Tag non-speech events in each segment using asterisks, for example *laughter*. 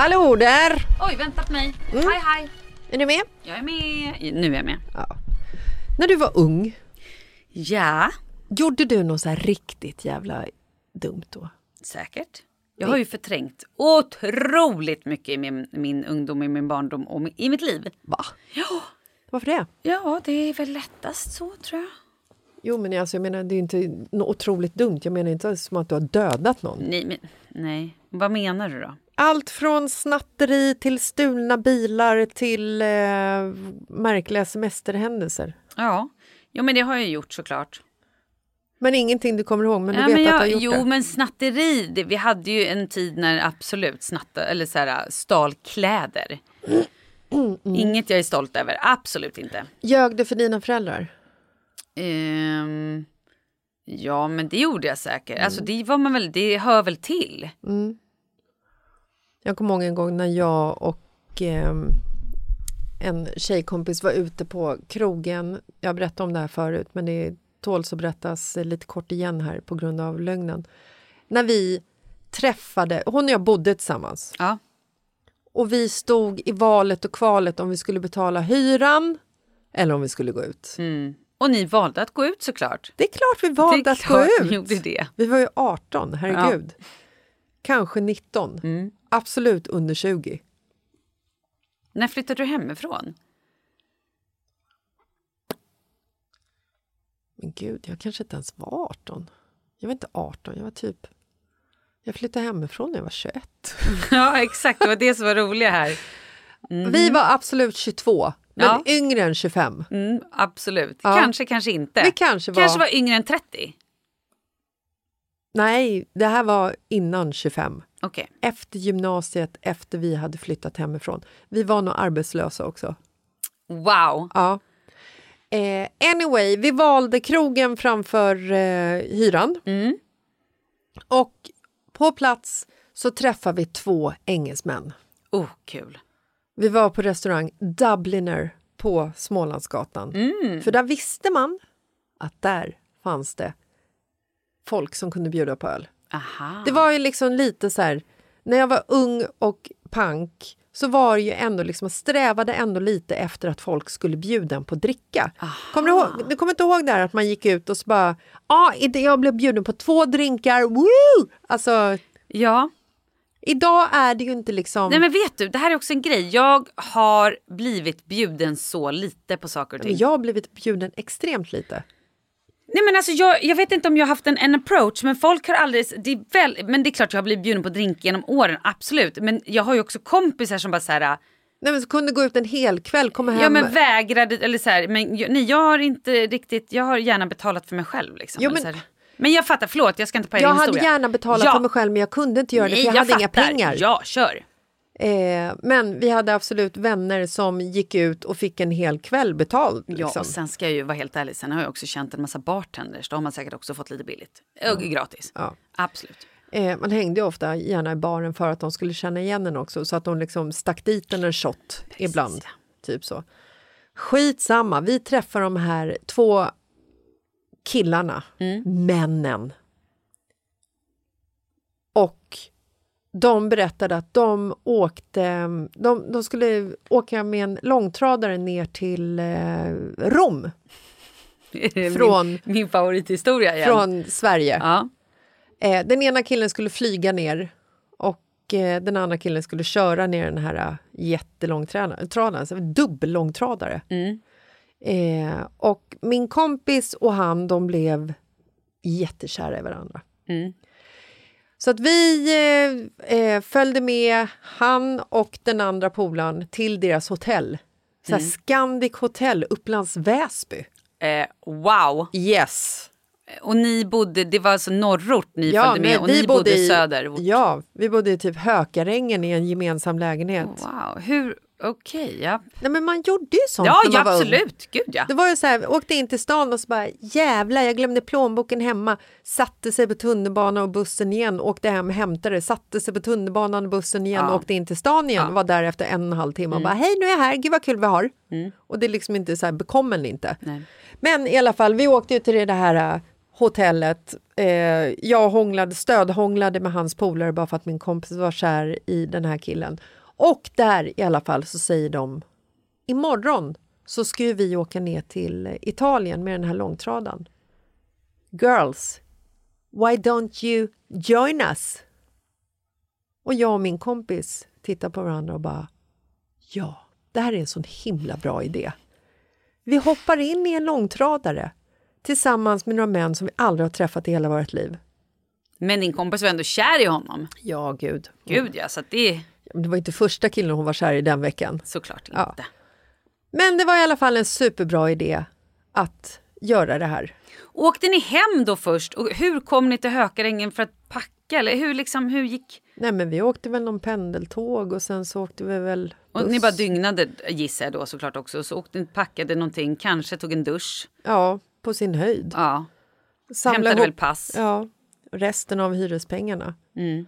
Hallå där! Oj, vänta på mig. Hej, hej. Är du med? Jag är med. Nu är jag med. När du var ung, Ja, gjorde du något så här riktigt jävla dumt då? säkert. Jag har ju förträngt otroligt mycket i min, min ungdom, i min barndom och i mitt liv. Va? Ja, Varför det? ja det är väl lättast så tror jag. Jo, men alltså, jag menar, det är inte något otroligt dumt. Jag menar inte som att du har dödat någon. Nej, men, nej. Vad menar du då? Allt från snatteri till stulna bilar till eh, märkliga semesterhändelser. Ja, jo, men det har jag gjort såklart. Men ingenting du kommer ihåg, men du ja, vet men att jag, du har gjort jo, det. men snatteri, det, vi hade ju en tid när absolut snatta, eller så här, stal kläder. Mm, Inget jag är stolt över, absolut inte. Ljög du för dina föräldrar? Ehm, ja, men det gjorde jag säkert. Alltså, det, var man väl, det hör väl till. Jag kommer ihåg en gång när jag och ehm, en tjejkompis var ute på krogen. Jag berättade om det här förut, men det tåls att berättas lite kort igen här på grund av lögnen. När vi träffade, hon och jag bodde tillsammans Ja. och vi stod i valet och kvalet om vi skulle betala hyran eller om vi skulle gå ut. Mm. Och ni valde att gå ut såklart. Det är klart vi valde att gå ut. Vi var ju 18, herregud. Kanske 19. Mm. Absolut under 20. När flyttade du hemifrån? Men gud, jag kanske inte ens var 18. Jag var inte 18, jag var typ... Jag flyttade hemifrån när jag var 21. *laughs* Ja, exakt. Det var det som var roliga här. Vi var absolut 22, men Ja. yngre än 25. Mm, absolut. Ja. Kanske, kanske inte. Vi kanske var... Kanske var yngre än 30. Nej, det här var innan 25. Okej. Efter gymnasiet, efter vi hade flyttat hemifrån. Vi var nog arbetslösa också. Wow. Ja. Eh, anyway, vi valde krogen framför eh, hyran. Mm. Och på plats så träffade vi två engelsmän. Oh, kul. Vi var på restaurang Dubliner på Smålandsgatan. Mm. För där visste man att där fanns det folk som kunde bjuda på öl. Aha. Det var ju liksom lite så här, när jag var ung och punk så var det ju ändå liksom, strävade ändå lite efter att folk skulle bjuda en på dricka. Kommer du, ihåg, du kommer inte ihåg där att man gick ut och så bara, ja, ah, jag blev bjuden på två drinkar, woo! Alltså, Ja. idag är det ju inte liksom... Nej men vet du, det här är också en grej. Jag har blivit bjuden så lite på saker och ting. Jag har blivit bjuden extremt lite. Nej men alltså jag, jag vet inte om jag har haft en, en approach men folk har aldrig, det är väl, men det är klart jag har blivit bjuden på drink genom åren, absolut. Men jag har ju också kompisar som bara såhär, Nej, men så kunde gå ut en hel kväll, komma hem... ja men vägrade, eller såhär, men jag, nej jag har inte riktigt, jag har gärna betalat för mig själv liksom. Jo, men- så här. men jag fattar, förlåt jag ska inte på jag hade historia. gärna betalat Ja. för mig själv men jag kunde inte göra det Nej, för jag, hade inga fattar. pengar. Ja, kör. Eh, men vi hade absolut vänner som gick ut och fick en hel kväll betald. Ja, Liksom. och sen ska jag ju vara helt ärlig, sen har jag också känt en massa bartenders, då har man säkert också fått lite billigt. Och gratis. Ja. Absolut. Eh, man hängde ju ofta gärna i baren för att de skulle känna igen en också så att de liksom stack dit en shot ibland. Typ så. Skitsamma, vi träffar de här två killarna, männen. Och de berättade att de åkte, de, de skulle åka med en långtradare ner till eh, Rom Från- min, min favorithistoria igen. från Sverige. Ja. Eh, den ena killen skulle flyga ner och eh, den andra killen skulle köra ner den här jättelångtradaren, dubbellångtradare. Mm. Eh, och min kompis och han, de blev jättekära i varandra. Mm. Så att vi eh, eh, följde med han och den andra polaren till deras hotell. Så här Scandic Hotel, Upplands Väsby. Eh, wow. Yes! Och ni bodde, det var alltså norrort ni följde med och ni bodde, i söder. Ja, vi bodde i typ Hökarängen i en gemensam lägenhet. Wow, hur, okej, ja. Nej, men man gjorde ju sånt Ja, när ja man var ung. absolut, gud ja. Det var ju så här, åkte in till stan och så bara jävlar, jag glömde plånboken hemma. Satte sig på tunnelbanan och bussen igen, åkte hem, hämtade, satte sig på tunnelbanan och bussen igen, Ja. åkte in till stan igen, var där efter en och en halv timme och bara hej nu är jag här, gud vad kul vi har. Och det är liksom inte så här, bekommen inte. Nej. Men i alla fall, vi åkte ju till det här äh, hotellet. Eh, jag hånglade, stödhånglade med hans polare bara för att min kompis var kär i den här killen. Och där i alla fall så säger de imorgon så ska ju vi åka ner till Italien med den här långtradaren. Girls, why don't you join us? Och jag och min kompis tittar på varandra och bara ja, det här är en sån himla bra idé. Vi hoppar in i en långtradare tillsammans med några män som vi aldrig har träffat i hela vårt liv. Men din kompis var ändå kär i honom. Ja, gud. Gud ja, så att det är Det var inte första killen hon var kär i den veckan. såklart Ja. inte. Men det var i alla fall en superbra idé att göra det här. Åkte ni hem då först och hur kom ni till Hökarängen för att packa eller hur liksom, hur gick? Nej, men vi åkte väl någon pendeltåg och sen så åkte vi väl Och buss. ni bara dygnade gissar jag då såklart också. Så åkte packade någonting, kanske tog en dusch. Ja, på sin höjd. Ja, Samla hämtade ihop väl pass. Ja, resten av hyrespengarna. Mm.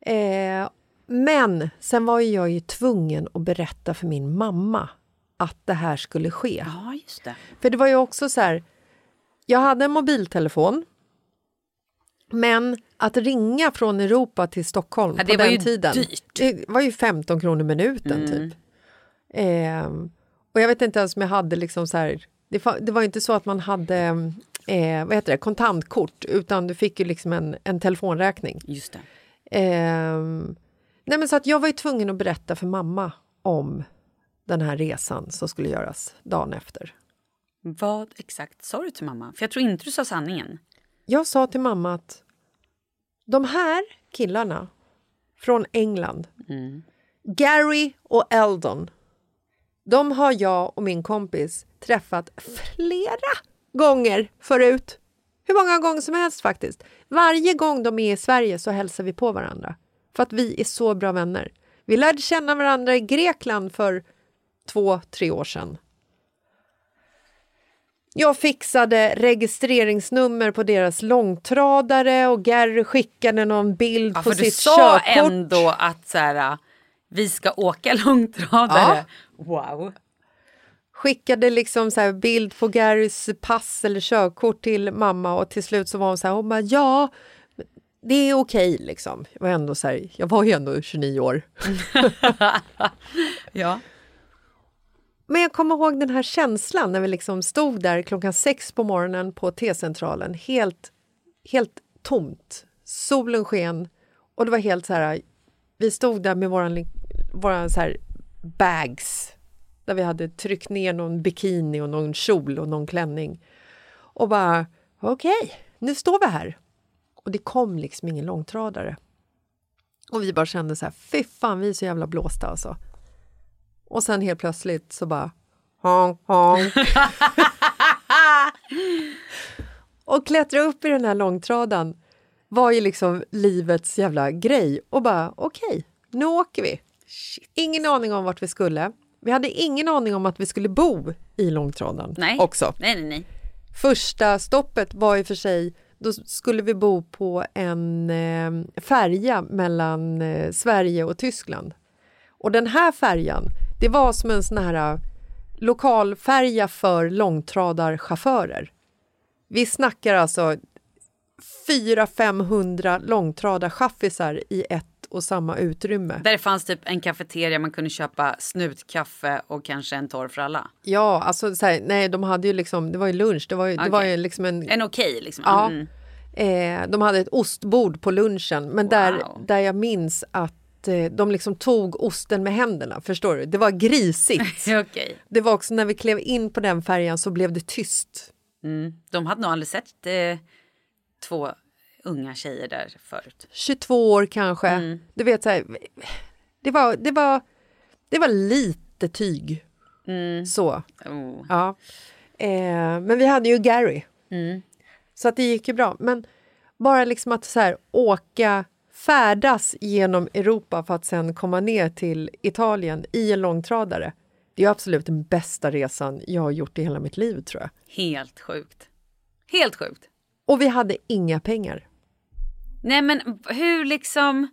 Eh, men sen var ju jag ju tvungen att berätta för min mamma att det här skulle ske. Ja, just det. För det var ju också så här, jag hade en mobiltelefon men att ringa från Europa till Stockholm Ja, på den ju tiden, dyrt. det var ju 15 kronor minuten Mm. typ. Ehm, och jag vet inte ens om jag hade liksom så här Det, det var inte så att man hade eh, vad heter det, kontantkort utan du fick ju liksom en, en telefonräkning. Just det. Ehm, nej men så att jag var ju tvungen att berätta för mamma om den här resan som skulle göras dagen efter. Vad exakt sa du till mamma? För jag tror inte du sa sanningen. Jag sa till mamma att de här killarna från England, Gary och Eldon, de har jag och min kompis träffat flera gånger förut. Hur många gånger som helst faktiskt. Varje gång de är i Sverige så hälsar vi på varandra. För att vi är så bra vänner. Vi lärde känna varandra i Grekland för två, tre år sedan. Jag fixade registreringsnummer på deras långtradare och Gary skickade någon bild Ja, på för du sitt sa körkort. ändå att så här, vi ska åka *laughs* långtradare. Wow. skickade liksom så bild på Garys pass eller körkort till mamma och till slut så var hon så här, hon bara, ja, det är okej liksom. Jag var, ändå så här, jag var ju ändå 29 år. *laughs* Ja. Men jag kommer ihåg den här känslan när vi liksom stod där klockan sex på morgonen på T-centralen, helt, helt tomt. Solen sken och det var helt så här, vi stod där med våran, våran så här bags där vi hade tryckt ner någon bikini och någon kjol och någon klänning. Och bara, okej, nu står vi här. Och det kom liksom ingen långtradare. Och vi bara kände så här, fy fan, vi är så jävla blåsta alltså. Och sen helt plötsligt så bara honk, honk. *laughs* och klättra upp i den här långtradan var ju liksom livets jävla grej. Och bara okej, nu åker vi. Ingen aning om vart vi skulle. Vi hade ingen aning om att vi skulle bo i långtradan Nej. också. Nej, nej, nej. Första stoppet var i och för sig, då skulle vi bo på en eh, färja mellan eh, Sverige och Tyskland. Och den här färjan, det var som en sån här eh, lokalfärja för långtradarchaufförer. Vi snackar alltså 400-500 långtradarchaffisar i ett och samma utrymme. Där det fanns typ en kafeteria man kunde köpa snutkaffe och kanske en torr för alla. Ja, alltså så här, nej, de hade ju liksom, det var ju lunch, det var ju, det var ju liksom en En okej liksom. Ja. Mm. Eh, de hade ett ostbord på lunchen, men där, Wow. där jag minns att eh, de liksom tog osten med händerna. Förstår du? Det var grisigt. *laughs* Okej. det var också när vi klev in på den färjan så blev det tyst. Mm. De hade nog aldrig sett eh, två unga tjejer där förut. 22 år kanske. Mm. Du vet, så här, det, var, det, var, det var lite tyg. Mm. Så. Oh. Ja. Eh, men vi hade ju Gary. Mm. Så att det gick ju bra. Men bara liksom att så här, åka, färdas genom Europa för att sen komma ner till Italien i en långtradare. Det är absolut den bästa resan jag har gjort i hela mitt liv tror jag. Helt sjukt. Helt sjukt. Och vi hade inga pengar. Nej men hur liksom...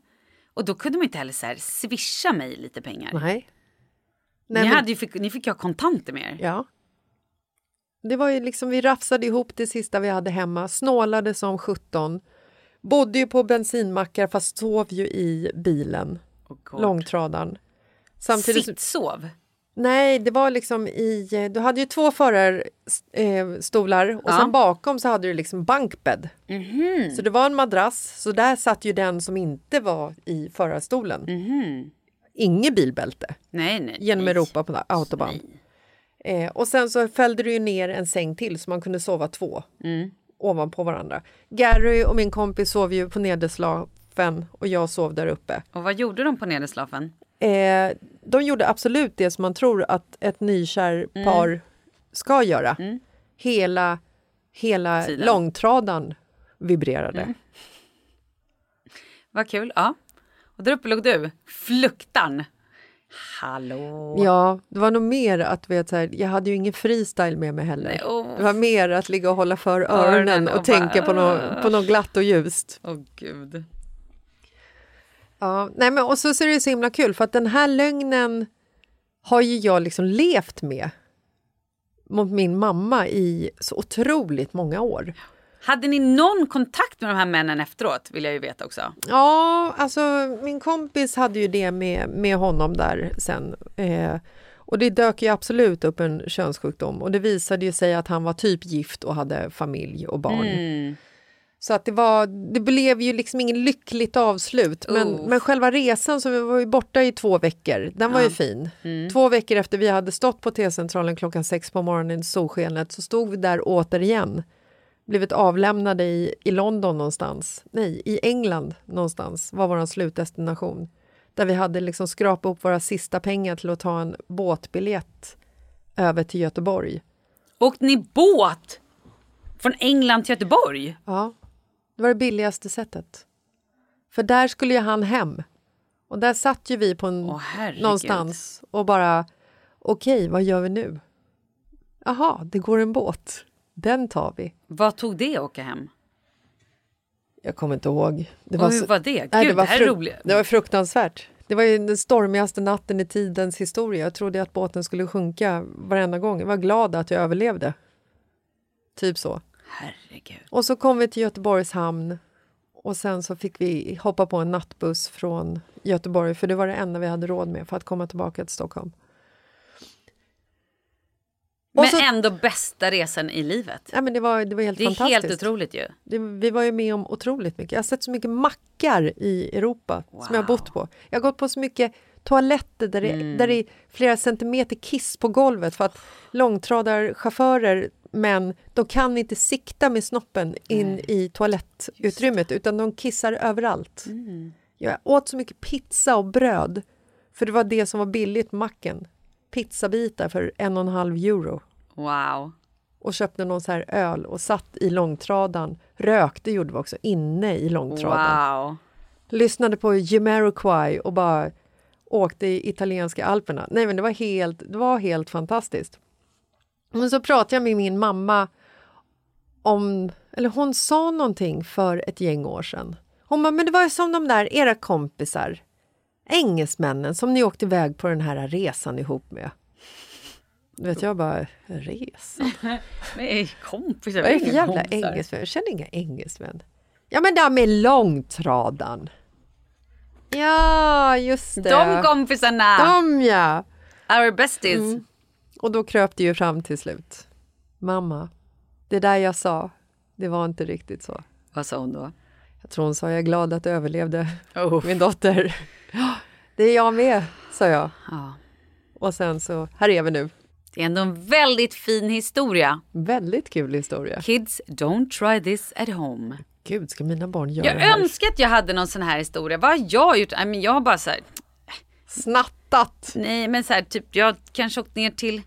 Och då kunde man inte heller så här swisha mig lite pengar. Nej. ni, Nej, men- hade ju, fick, ni fick ju ha kontanter med er. Ja. Det var ju liksom, vi rafsade ihop det sista vi hade hemma, snålade som 17. Bodde ju på bensinmackar fast sov ju i bilen, Oh God. långtradaren. Samtidigt, Sittsov. Nej, det var liksom i, du hade ju två förarstolar och Ja. sen bakom så hade du liksom bankbädd. Mhm. Så det var en madrass, så där satt ju den som inte var i förarstolen. Mhm. Inget bilbälte Nej, nej. genom nej. Europa på autobahn. Eh, och sen så fällde du ju ner en säng till så man kunde sova två Mm. ovanpå varandra. Gary och min kompis sov ju på nederslafen och jag sov där uppe. Och vad gjorde de på nederslafen? Eh, de gjorde absolut det som man tror att ett nykär Mm. par ska göra. Hela, hela Tiden. långtradaren vibrerade. Mm. Vad kul. Ja. Och där uppe låg du. Fluktan. Hallå. Ja, det var nog mer att vet, så här, jag hade ju ingen freestyle med mig heller. Nej, åh. Det var mer att ligga och hålla för öronen Öronen och, och tänka bara, på något, på något glatt och ljust. Åh gud. Ja, nej men, och så, så är det så himla kul för att den här lögnen har ju jag liksom levt med mot min mamma i så otroligt många år. Hade ni någon kontakt med de här männen efteråt? Vill jag ju veta också. Ja, alltså min kompis hade ju det med, med honom där sen. Eh, och Och det dök ju absolut upp en könssjukdom och det visade ju sig att han var typ gift och hade familj och barn. Mm. Så att det, var, det blev ju liksom ingen lyckligt avslut. Men, Oh. men själva resan, så vi var ju borta i två veckor, den var ju fin. Två veckor efter vi hade stått på T-centralen klockan sex på morgonen i solskenet så stod vi där återigen. Blivit avlämnade i, i London någonstans. Nej, i England någonstans var vår slutdestination. Där vi hade liksom skrapat upp våra sista pengar till att ta en båtbiljett över till Göteborg. Åkte ni båt från England till Göteborg? Ja, det var det billigaste sättet. För där skulle ju han hem. Och där satt ju vi på en, Åh, någonstans och bara okej, vad gör vi nu? Jaha, det går en båt. Den tar vi. Vad tog det att åka hem? Jag kommer inte ihåg. Det Och hur så- var det? Gud, Nej, det här är roligt. Det var fruktansvärt. Det var den stormigaste natten i tidens historia. Jag trodde att båten skulle sjunka varenda gång. Jag var glad att jag överlevde. Typ så. Herregud. Och så kom vi till Göteborgs hamn och sen så fick vi hoppa på en nattbuss från Göteborg för det var det enda vi hade råd med för att komma tillbaka till Stockholm. Och Men så- ändå bästa resan i livet. Ja, men det, var, det var helt Det är helt otroligt ju. Det, vi var ju med om otroligt mycket. Jag har sett så mycket mackar i Europa som jag har bott på. Jag har gått på så mycket toaletter där det, Mm. där det är flera centimeter kiss på golvet för att långtradarchaufförer, men de kan inte sikta med snoppen in i toalettutrymmet utan de kissar överallt. Mm. Jag åt så mycket pizza och bröd för det var det som var billigt på macken. Pizzabitar för en och en halv euro Wow. och köpte någon så här öl och satt i långtradaren. Rökte gjorde vi också inne i långtradaren. Wow. Lyssnade på Jamiroquai och bara åkte i italienska alperna. Nej men det var helt, det var helt fantastiskt. Men så pratade jag med min mamma om, eller hon sa någonting för ett gäng år sedan. Hon bara, men det var ju som de där, era kompisar, engelsmännen som ni åkte iväg på den här resan ihop med. Du vet jag bara, resa? *laughs* Nej, kompisar. Vad är det för jävla engelsmän? Jag känner inga engelsmän. Ja, men de med långtradan. Ja, just det. De kompisarna! De, ja. Our besties. Mm. Och då kröp det ju fram till slut. Mamma, det där jag sa, det var inte riktigt så. Vad sa hon då? Jag tror hon sa, jag är glad att du överlevde Oh. min dotter. "Ja, *gasps* Det är jag med, sa jag. Ja. Och sen så, här är vi nu. Det är ändå en väldigt fin historia. Väldigt kul historia. Kids, don't try this at home. Gud, ska mina barn göra Jag det här? önskar att jag hade någon sån här historia. Vad har jag gjort? Nej, men jag har bara så här, Snattat! nej men så här, typ jag kanske åkt ner till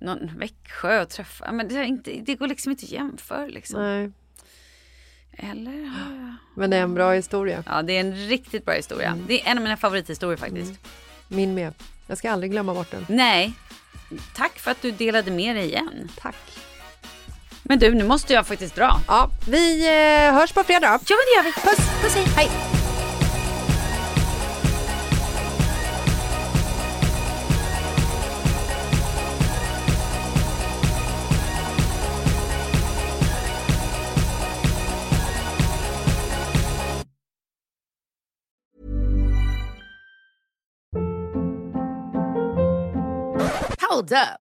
någon Växjö och träffat, men det, inte, det går liksom inte att jämföra liksom. Nej, Eller men det är en bra historia. Ja, det är en riktigt bra historia. Det är en av mina favorithistorier faktiskt. Min med. Jag ska aldrig glömma bort den. Nej, tack för att du delade med dig igen. Tack. Men du, nu måste jag faktiskt dra. Ja, vi eh, hörs på fredag. Ja, men det gör vi. Puss, puss, hej. Hej! Hold up.